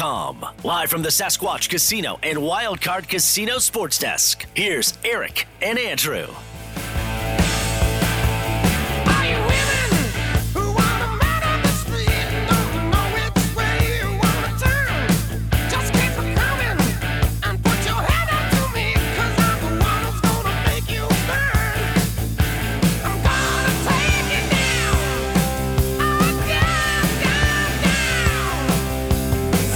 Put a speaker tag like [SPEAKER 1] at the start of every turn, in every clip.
[SPEAKER 1] Live from the Sasquatch Casino and Wildcard Casino Sports Desk, here's Eric and Andrew.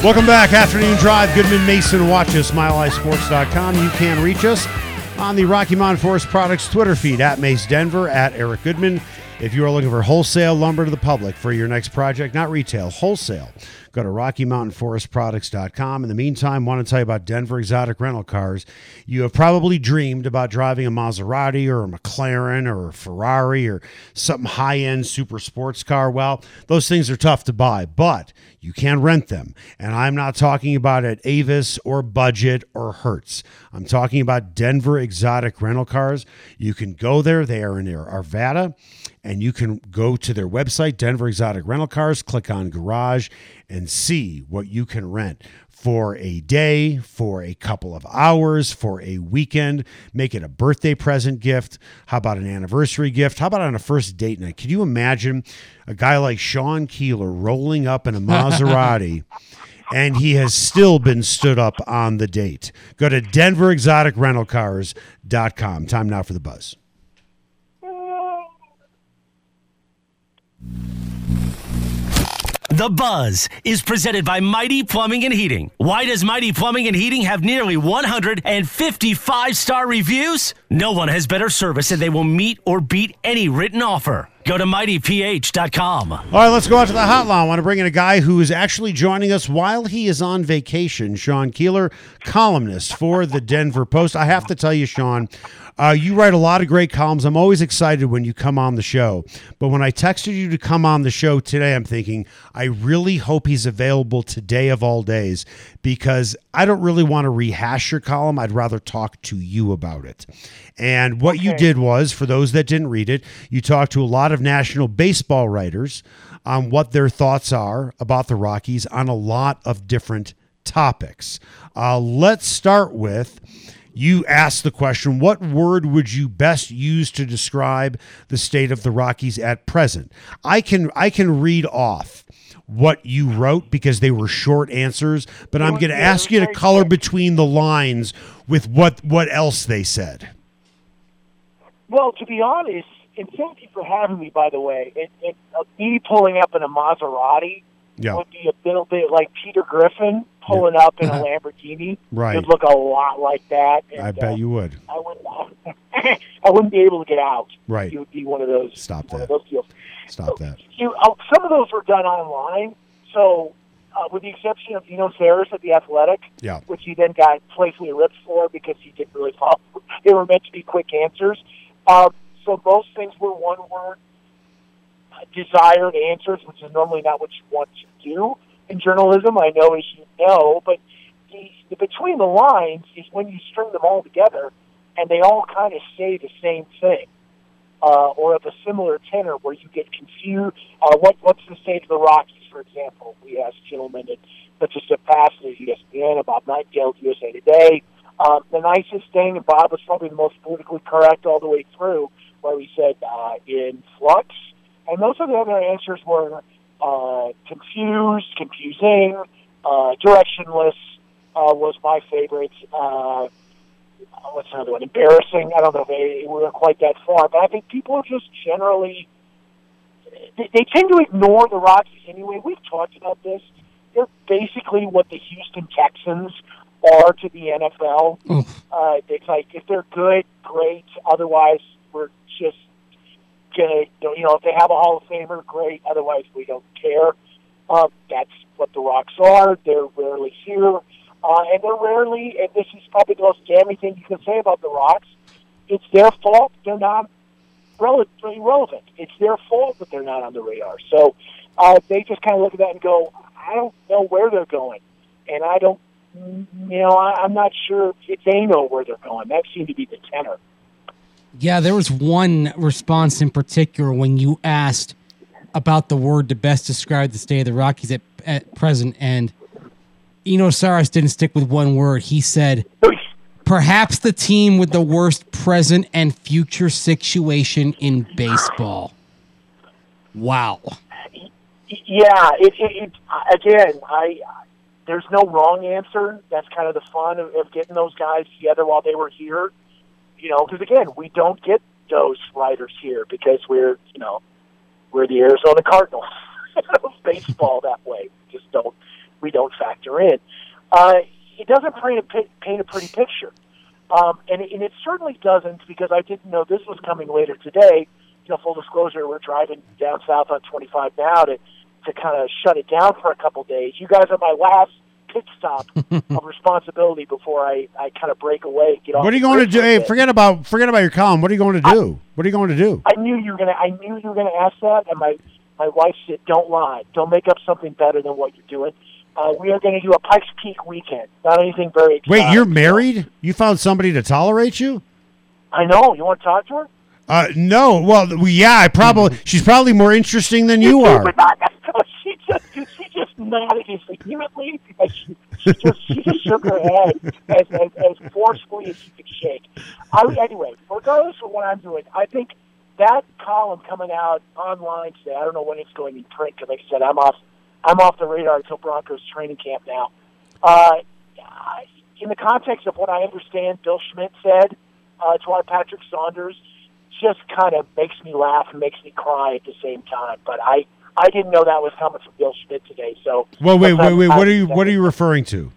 [SPEAKER 2] Welcome back. Afternoon Drive. Goodman Mason. Watch us, milehighsports.com. You can reach us on the Rocky Mountain Forest Products Twitter feed at Mace Denver, at Eric Goodman. If you are looking for wholesale lumber to the public for your next project, not retail, wholesale, go to RockyMountainForestProducts.com. In the meantime, want to tell you about Denver Exotic Rental Cars. You have probably dreamed about driving a Maserati or a McLaren or a Ferrari or something high end super sports car. Well, those things are tough to buy, but you can rent them. And I'm not talking about at Avis or Budget or Hertz. I'm talking about Denver Exotic Rental Cars. You can go there. They are in Arvada and you can go to their website, Denver Exotic Rental Cars, click on Garage, and see what you can rent for a day, for a couple of hours, for a weekend. Make it a birthday present gift. How about an anniversary gift? How about on a first date night? Can you imagine a guy like Sean Keeler rolling up in a Maserati? and he has still been stood up on the date. Go to denverexoticrentalcars.com. Time now for the buzz.
[SPEAKER 1] The Buzz is presented by Mighty Plumbing and Heating. Why does Mighty Plumbing and Heating have nearly 155 star reviews? No one has better service and they will meet or beat any written offer. Go to mightyph.com.
[SPEAKER 2] All right, let's go out to the hotline. I want to bring in a guy who is actually joining us while he is on vacation. Sean Keeler, columnist for the Denver Post. I have to tell you, Sean, uh, you write a lot of great columns. I'm always excited when you come on the show. But when I texted you to come on the show today, I'm thinking, I really hope he's available today of all days because I don't really want to rehash your column. I'd rather talk to you about it. And what okay. you did was, for those that didn't read it, you talked to a lot of national baseball writers on what their thoughts are about the Rockies on a lot of different topics. Uh, let's start with you asked the question what word would you best use to describe the state of the Rockies at present? I can I can read off what you wrote because they were short answers, but I'm going to ask you to color between the lines with what what else they said.
[SPEAKER 3] Well, to be honest, and thank you for having me. By the way, it, it, uh, me pulling up in a Maserati yeah. would be a little bit like Peter Griffin pulling yeah. up in a Lamborghini.
[SPEAKER 2] Right.
[SPEAKER 3] It would look a lot like that.
[SPEAKER 2] And, I bet uh, you would.
[SPEAKER 3] I wouldn't. I wouldn't be able to get out.
[SPEAKER 2] Right.
[SPEAKER 3] It would be one of those.
[SPEAKER 2] Stop that.
[SPEAKER 3] those deals.
[SPEAKER 2] Stop so, that.
[SPEAKER 3] You, uh, some of those were done online. So, uh, with the exception of Eno Sarris at the Athletic,
[SPEAKER 2] yeah.
[SPEAKER 3] which he then got playfully ripped for because he didn't really follow. They were meant to be quick answers. Uh, so most things were one word desired answers, which is normally not what you want to do in journalism. I know, as you know, but the, the between the lines is when you string them all together, and they all kind of say the same thing, uh, or of a similar tenor, where you get confused. Uh, what what's the state of the Rockies, for example? We asked gentlemen at such as Passan at ESPN, Bob Nightingale USA Today. Um, the nicest thing, and Bob was probably the most politically correct all the way through, where he said uh, in flux, and most of the other answers were uh, confused, confusing, uh, directionless uh, was my favorite. Uh, what's another one? Embarrassing. I don't know if they were quite that far, but I think people are just generally they, they tend to ignore the Rockies anyway. We've talked about this. They're basically what the Houston Texans are to the NFL. Uh, it's like if they're good, great. Otherwise, we're just gonna, you know, if they have a Hall of Famer, great. Otherwise, we don't care. Um, that's what the Rocks are. They're rarely here, uh, and they're rarely. And this is probably the most damning thing you can say about the Rocks. It's their fault. They're not relatively relevant. It's their fault that they're not on the radar. So uh, they just kind of look at that and go, I don't know where they're going, and I don't, you know, I, I'm not sure if they know where they're going. That seemed to be the tenor.
[SPEAKER 4] Yeah, there was one response in particular when you asked about the word to best describe the state of the Rockies at, at present, and Eno Sarris didn't stick with one word. He said, perhaps the team with the worst present and future situation in baseball. Wow.
[SPEAKER 3] Yeah, it, it, it again, I there's no wrong answer. That's kind of the fun of, of getting those guys together while they were here. You know, because again, we don't get those writers here because we're you know we're the Arizona Cardinals baseball that way. We just don't we don't factor in. Uh, it doesn't paint a paint a pretty picture, um, and, and it certainly doesn't because I didn't know this was coming later today. You know, full disclosure, we're driving down south on 25 now to to kind of shut it down for a couple days. You guys are my last pit stop of responsibility before I, I kind of break away. Get off
[SPEAKER 2] What are you going to do? Hey, forget about forget about your column. What are you going to do? what are you going to do?
[SPEAKER 3] I knew you were gonna. I knew you were gonna ask that, and my my wife said, "Don't lie. Don't make up something better than what you're doing." Uh, we are going to do a Pikes Peak weekend. Not anything very.
[SPEAKER 2] Wait,
[SPEAKER 3] exotic.
[SPEAKER 2] you're married? You found somebody to tolerate you?
[SPEAKER 3] I know. You want to talk to her?
[SPEAKER 2] Uh, no. Well, yeah, I probably. She's probably more interesting than you are.
[SPEAKER 3] But not, nodded vehemently. And she, she just she just shook her head as, as, as forcefully as she could shake. I, anyway, regardless of what I'm doing, I think that column coming out online today. I don't know when it's going in print because, like I said, I'm off. I'm off the radar until Broncos training camp now. Uh, in the context of what I understand, Bill Schmidt said uh, to our Patrick Saunders, just kind of makes me laugh and makes me cry at the same time. But I, I didn't know that was coming from Bill Schmidt today. So
[SPEAKER 2] Well, wait, wait, wait. What are you? What are you referring to?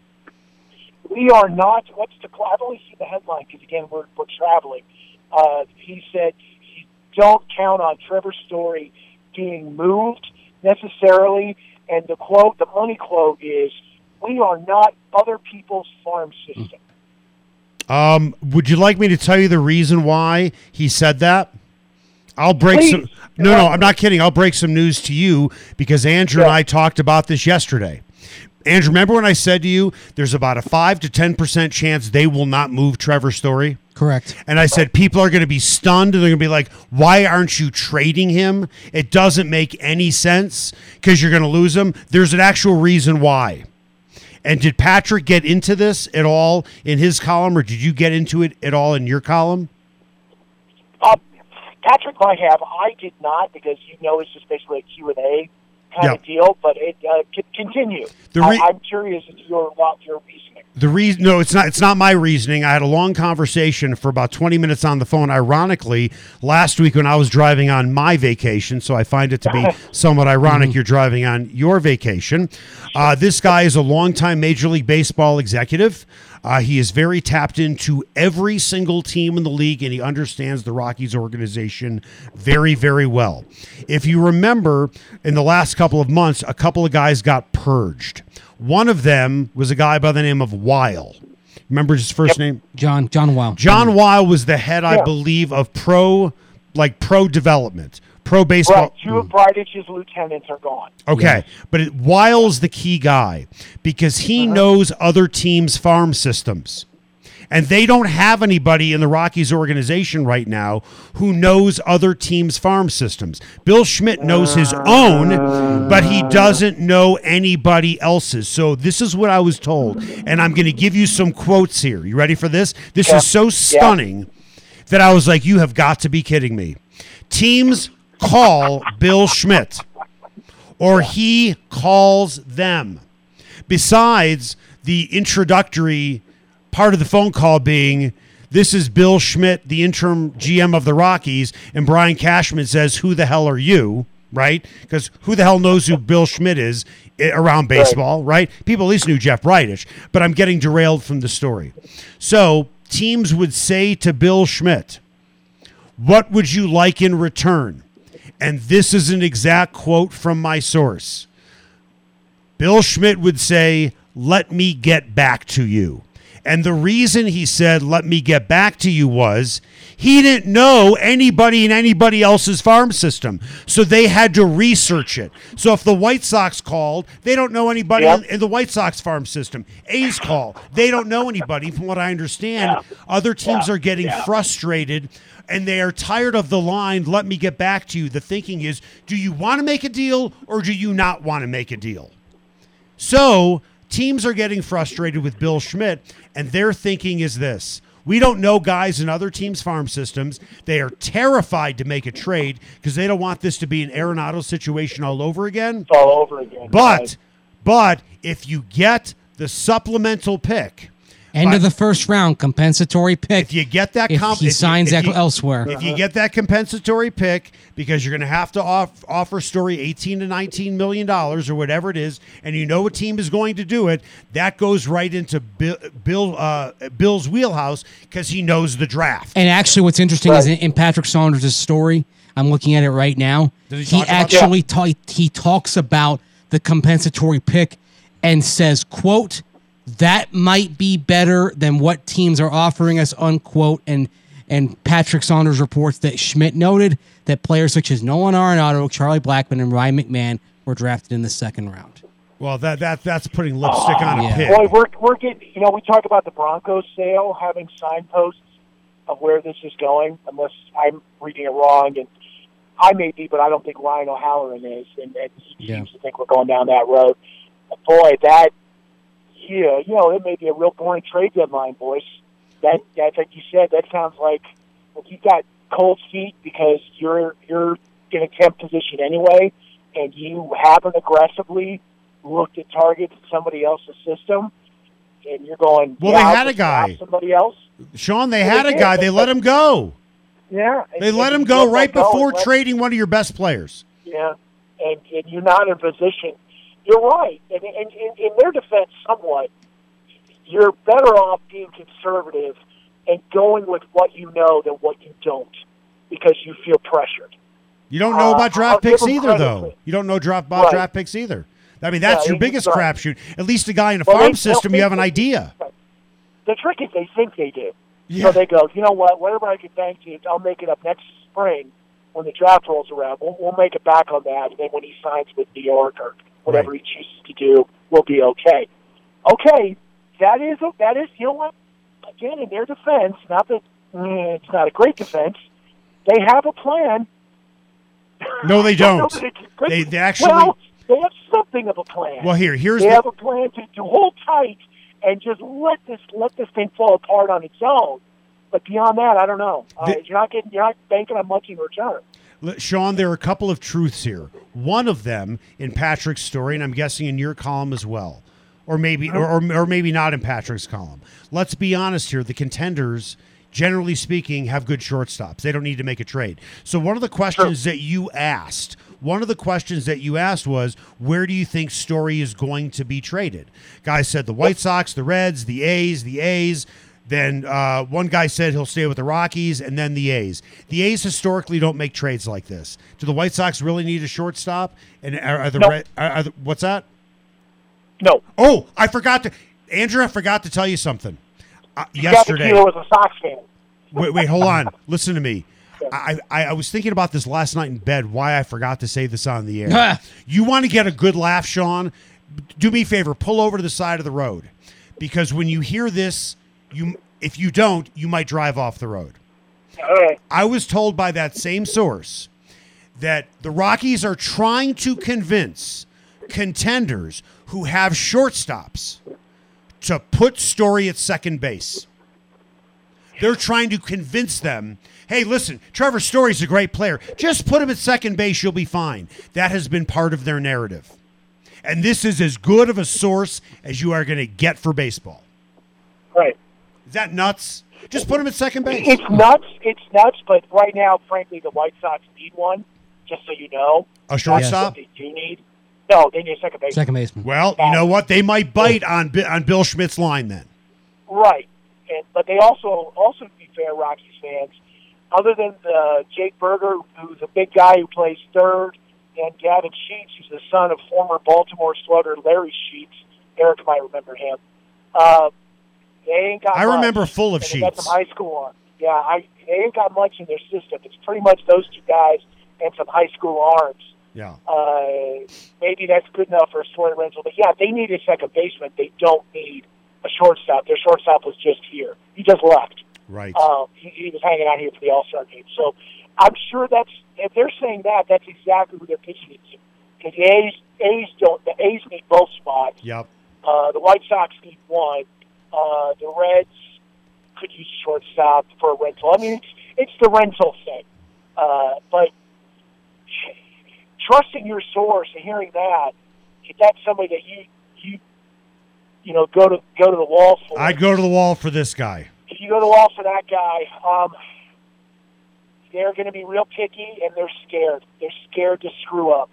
[SPEAKER 3] we are not. What's the? I've only seen the headline because again we're we're traveling. Uh, he said, "Don't count on Trevor Story being moved necessarily." And the quote, the money quote is, "We are not other people's farm system."
[SPEAKER 2] Um, would you like me to tell you the reason why he said that? I'll break
[SPEAKER 3] Please.
[SPEAKER 2] some. No, no, I'm not kidding. I'll break some news to you because Andrew and I talked about this yesterday. Andrew, remember when I said to you, there's about a five to ten percent chance they will not move Trevor Story?
[SPEAKER 4] Correct.
[SPEAKER 2] And I said people are going to be stunned and they're going to be like, "Why aren't you trading him? It doesn't make any sense because you're going to lose him." There's an actual reason why. And did Patrick get into this at all in his column, or did you get into it at all in your column?
[SPEAKER 3] Uh, Patrick might have. I did not because you know it's just basically a Q and A kind of deal. But it uh, c- continue.
[SPEAKER 2] The re-
[SPEAKER 3] I, I'm curious as to your your reasoning.
[SPEAKER 2] The reason, no, it's not. It's not my reasoning. I had a long conversation for about twenty minutes on the phone. Ironically, last week when I was driving on my vacation, so I find it to be somewhat ironic you're driving on your vacation. Uh, this guy is a longtime Major League Baseball executive. Uh, he is very tapped into every single team in the league, and he understands the Rockies organization very, very well. If you remember, in the last couple of months, a couple of guys got purged. One of them was a guy by the name of Weil. Remember his first name?
[SPEAKER 4] John John Weil.
[SPEAKER 2] John Weil was the head, I believe, of pro, like pro development, pro baseball.
[SPEAKER 3] Right, two of Bridich's lieutenants are gone.
[SPEAKER 2] Okay, but it, Weil's the key guy because he uh-huh. knows other teams' farm systems. And they don't have anybody in the Rockies organization right now who knows other teams' farm systems. Bill Schmidt knows his own, but he uh. doesn't know anybody else's. So this is what I was told. And I'm going to give you some quotes here. You ready for this? This
[SPEAKER 3] Yeah.
[SPEAKER 2] is so stunning that I was like, you have got to be kidding me. Teams call Bill Schmidt or he calls them. Besides the introductory part of the phone call being, this is Bill Schmidt, the interim GM of the Rockies, and Brian Cashman says, Who the hell are you? Right? Because who the hell knows who Bill Schmidt is eh, around baseball, right? People at least knew Jeff Bridich, but I'm getting derailed from the story. So teams would say to Bill Schmidt, What would you like in return? And this is an exact quote from my source. Bill Schmidt would say, Let me get back to you. And the reason he said, Let me get back to you was he didn't know anybody in anybody else's farm system. So they had to research it. So if the White Sox called, they don't know anybody
[SPEAKER 3] Yep.
[SPEAKER 2] in, in the White Sox farm system. A's call, they don't know anybody. From what I understand, other teams are getting frustrated and they are tired of the line, Let me get back to you. The thinking is, Do you want to make a deal or do you not want to make a deal? So teams are getting frustrated with Bill Schmidt, and their thinking is this. We don't know guys in other teams' farm systems. They are terrified to make a trade because they don't want this to be an Arenado situation all over again.
[SPEAKER 3] It's all over again.
[SPEAKER 2] But, but if you get the supplemental pick,
[SPEAKER 4] End
[SPEAKER 2] But-
[SPEAKER 4] of the first round, compensatory pick.
[SPEAKER 2] if you get that,
[SPEAKER 4] if
[SPEAKER 2] comp-
[SPEAKER 4] he
[SPEAKER 2] if you-
[SPEAKER 4] signs
[SPEAKER 2] if
[SPEAKER 4] that
[SPEAKER 2] you-
[SPEAKER 4] elsewhere.
[SPEAKER 2] If you get that compensatory pick, because you're going to have to off, offer Story 18 to 19 million dollars or whatever it is, and you know a team is going to do it, that goes right into Bill, Bill uh, Bill's wheelhouse because he knows the draft.
[SPEAKER 4] And actually, what's interesting is in, in Patrick Saunders' story, I'm looking at it right now.
[SPEAKER 2] Does he
[SPEAKER 4] he
[SPEAKER 2] talk about
[SPEAKER 4] actually ta- he talks about the compensatory pick and says, "quote That might be better than what teams are offering us." Unquote. And and Patrick Saunders reports that Schmidt noted that players such as Nolan Arenado, Charlie Blackmon, and Ryan McMahon were drafted in the second round.
[SPEAKER 2] well, that that that's putting lipstick on a
[SPEAKER 4] Yeah.
[SPEAKER 2] pig.
[SPEAKER 3] Boy, we're we're getting. You know, we talk about the Broncos sale having signposts of where this is going. Unless I'm reading it wrong, and I may be, but I don't think Ryan O'Halloran is, and, and he
[SPEAKER 4] Yeah.
[SPEAKER 3] seems to think we're going down that road. Boy, that yeah, you know, it may be a real boring trade deadline, boys. That that's like you said. That sounds like well, you got cold feet because you're you're in a temp position anyway, and you haven't aggressively looked at targets in somebody else's system, and you're going.
[SPEAKER 2] Well,
[SPEAKER 3] yeah,
[SPEAKER 2] they had a guy.
[SPEAKER 3] Somebody else.
[SPEAKER 2] Sean, they
[SPEAKER 3] Well,
[SPEAKER 2] had
[SPEAKER 3] they
[SPEAKER 2] a
[SPEAKER 3] did,
[SPEAKER 2] guy. They let him go.
[SPEAKER 3] Yeah,
[SPEAKER 2] They let him go right
[SPEAKER 3] that go,
[SPEAKER 2] before
[SPEAKER 3] let-
[SPEAKER 2] trading one of your best players.
[SPEAKER 3] Yeah, and, and you're not in a position. You're right, and, and, and in their defense, somewhat, you're better off being conservative and going with what you know than what you don't, because you feel pressured.
[SPEAKER 2] You don't know
[SPEAKER 3] Uh,
[SPEAKER 2] about draft
[SPEAKER 3] give
[SPEAKER 2] picks either, though. You don't know draft about
[SPEAKER 3] Right.
[SPEAKER 2] draft picks either. I mean, that's
[SPEAKER 3] Yeah,
[SPEAKER 2] your biggest
[SPEAKER 3] right.
[SPEAKER 2] crapshoot. At least a guy in a
[SPEAKER 3] Well,
[SPEAKER 2] farm
[SPEAKER 3] they-
[SPEAKER 2] system, you have an idea.
[SPEAKER 3] The trick is they think they do.
[SPEAKER 2] Yeah.
[SPEAKER 3] So they go, you know what? Whatever I can bank to, I'll make it up next spring when the draft rolls around. We'll, we'll make it back on that, and then when he signs with New York or whatever
[SPEAKER 2] Right.
[SPEAKER 3] he chooses to do, we'll be okay. Okay, that is that is you know what? Again, in their defense, not that mm, it's not a great defense, they have a plan.
[SPEAKER 2] No, they
[SPEAKER 3] don't
[SPEAKER 2] don't.
[SPEAKER 3] that it's a good-
[SPEAKER 2] They- they actually-
[SPEAKER 3] well, they have something of a plan.
[SPEAKER 2] Well, here, here's
[SPEAKER 3] they
[SPEAKER 2] the,
[SPEAKER 3] have a plan to, to hold tight and just let this let this thing fall apart on its own. But beyond that, I don't know. Uh,
[SPEAKER 2] The-
[SPEAKER 3] you're not getting you're not banking on much in return.
[SPEAKER 2] Sean, there are a couple of truths here. One of them in Patrick's story, and I'm guessing in your column as well, or maybe, or, or, or maybe not in Patrick's column. Let's be honest here: the contenders, generally speaking, have good shortstops. They don't need to make a trade. So one of the questions that you asked, one of the questions that you asked was, where do you think Story is going to be traded? Guy said the White Sox, the Reds, the A's, the A's. Then uh, one guy said he'll stay with the Rockies, and then the A's. The A's historically don't make trades like this. Do the White Sox really need a shortstop? And are, are the,
[SPEAKER 3] No.
[SPEAKER 2] Red, are, are the what's that?
[SPEAKER 3] No,
[SPEAKER 2] Oh, I forgot to, Andrew. I forgot to tell you something. Uh, yesterday,
[SPEAKER 3] Keeler was a Sox fan.
[SPEAKER 2] wait, wait, hold on. Listen to me. I, I, I was thinking about this last night in bed. Why I forgot to say this on the air. you want to get a good laugh, Sean? Do me a favor. Pull over to the side of the road, because when you hear this, you if you don't, you might drive off the road.
[SPEAKER 3] Right.
[SPEAKER 2] I was told by that same source that the Rockies are trying to convince contenders who have shortstops to put Story at second base. They're trying to convince them, hey, listen, Trevor Story's a great player. Just put him at second base, you'll be fine. That has been part of their narrative. And this is as good of a source as you are going to get for baseball.
[SPEAKER 3] Right.
[SPEAKER 2] Is that nuts? Just put him at second base.
[SPEAKER 3] It's nuts. It's nuts. But right now, frankly, the White Sox need one. Just so you know,
[SPEAKER 2] A shortstop?
[SPEAKER 3] what they do need. No, they need a second base.
[SPEAKER 4] Second baseman.
[SPEAKER 2] Well, you know what? They might bite on on Bill Schmidt's line then.
[SPEAKER 3] Right. And but they also also to be fair, Rockies fans, other than uh, Jake Burger, who's a big guy who plays third, and Gavin Sheets, who's the son of former Baltimore slugger Larry Sheets. Eric might remember him. Uh, they ain't got.
[SPEAKER 2] I
[SPEAKER 3] much.
[SPEAKER 2] remember full of
[SPEAKER 3] they got
[SPEAKER 2] Sheets.
[SPEAKER 3] some high school on. Yeah, I they ain't got much in their system. It's pretty much those two guys and some high school arms.
[SPEAKER 2] Yeah.
[SPEAKER 3] Uh, maybe that's good enough for a story rental. But yeah, they need a second baseman. They don't need a shortstop. Their shortstop was just here. He just left.
[SPEAKER 2] Right.
[SPEAKER 3] Um, he, he was hanging out here for the All Star game. So I'm sure that's if they're saying that, that's exactly who they're pitching it to. Because the A's, A's don't. The A's need both spots.
[SPEAKER 2] Yep.
[SPEAKER 3] Uh, the White Sox need one. Uh, the Reds could use a shortstop for a rental. I mean, it's, it's the rental thing. Uh, but trusting your source and hearing that, if that's somebody that you you you know go to go to the wall for.
[SPEAKER 2] I'd go to the wall for this guy.
[SPEAKER 3] If you go to the wall for that guy, um, they're going to be real picky and they're scared. They're scared to screw up,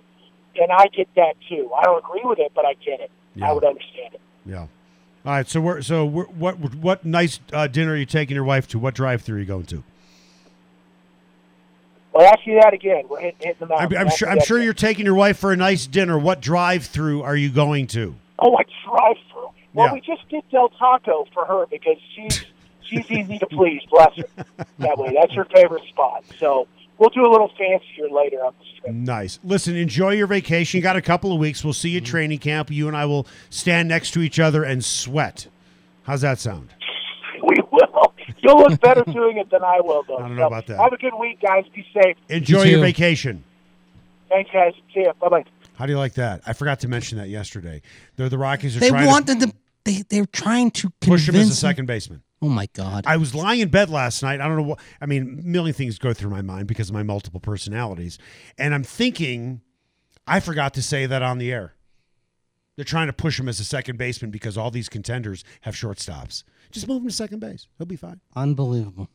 [SPEAKER 3] and I get that too. I don't agree with it, but I get it.
[SPEAKER 2] Yeah.
[SPEAKER 3] I would understand it.
[SPEAKER 2] Yeah. All right. So we're so we're, what what nice uh, dinner are you taking your wife to? What drive-through are you going to?
[SPEAKER 3] Well, ask you that again. We're hitting, hitting the
[SPEAKER 2] I'm. I'm sure. I'm sure
[SPEAKER 3] again.
[SPEAKER 2] you're taking your wife for a nice dinner. What drive-through are you going to?
[SPEAKER 3] Oh, I drive through. Well,
[SPEAKER 2] Yeah.
[SPEAKER 3] we just did Del Taco for her because she's she's easy to please. Bless her. That way, that's her favorite spot. So we'll do a little fancier later on the trip.
[SPEAKER 2] Nice. Listen, enjoy your vacation. You got a couple of weeks. We'll see you at mm-hmm. training camp. You and I will stand next to each other and sweat. How's that sound?
[SPEAKER 3] We will. You'll look better doing it than I will, though.
[SPEAKER 2] I don't know
[SPEAKER 3] So,
[SPEAKER 2] about that.
[SPEAKER 3] Have a good week, guys. Be safe.
[SPEAKER 2] Enjoy
[SPEAKER 4] You
[SPEAKER 2] your vacation.
[SPEAKER 3] Thanks, guys. See ya. Bye bye.
[SPEAKER 2] How do you like that? I forgot to mention that yesterday. They're the Rockies are
[SPEAKER 4] They
[SPEAKER 2] trying
[SPEAKER 4] wanted to. They they're trying to
[SPEAKER 2] to push him
[SPEAKER 4] convince
[SPEAKER 2] as a second baseman.
[SPEAKER 4] Oh my god!
[SPEAKER 2] I was lying in bed last night. I don't know what. I mean, a million things go through my mind because of my multiple personalities, and I'm thinking, I forgot to say that on the air. They're trying to push him as a second baseman because all these contenders have shortstops. Just move him to second base. He'll be fine.
[SPEAKER 4] Unbelievable.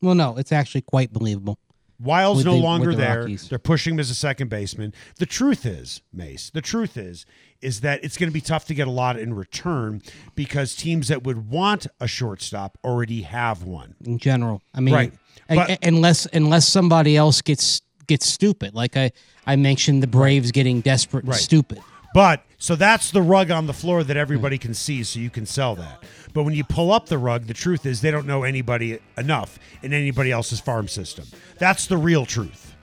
[SPEAKER 4] Well, no, it's actually quite believable. Weil's
[SPEAKER 2] no
[SPEAKER 4] the-
[SPEAKER 2] longer
[SPEAKER 4] the
[SPEAKER 2] there.
[SPEAKER 4] Rockies.
[SPEAKER 2] They're pushing him as a second baseman. The truth is, Mace, the truth is, is that it's going to be tough to get a lot in return because teams that would want a shortstop already have one.
[SPEAKER 4] in general. I mean,
[SPEAKER 2] Right. But-
[SPEAKER 4] unless unless somebody else gets gets stupid, like I I mentioned the Braves getting desperate and
[SPEAKER 2] Right.
[SPEAKER 4] stupid.
[SPEAKER 2] But so that's the rug on the floor that everybody can see, so you can sell that. But when you pull up the rug, the truth is they don't know anybody enough in anybody else's farm system. That's the real truth.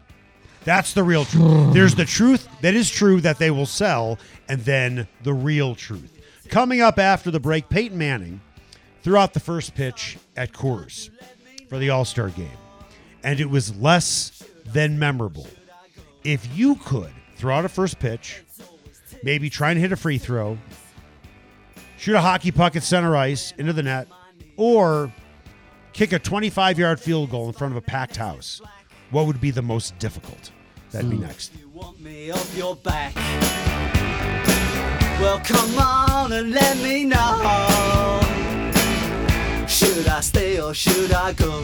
[SPEAKER 2] That's the real truth. There's the truth that is true that they will sell, and then the real truth. Coming up after the break, Peyton Manning threw out the first pitch at Coors for the All Star game, and it was less than memorable. If you could throw out a first pitch, maybe try and hit a free throw, shoot a hockey puck at center ice into the net, or kick a 25 yard field goal in front of a packed house, what would be the most difficult? That'd be hmm. next.
[SPEAKER 5] You want me off your back? Well, come on and let me know. Should I stay or should I go?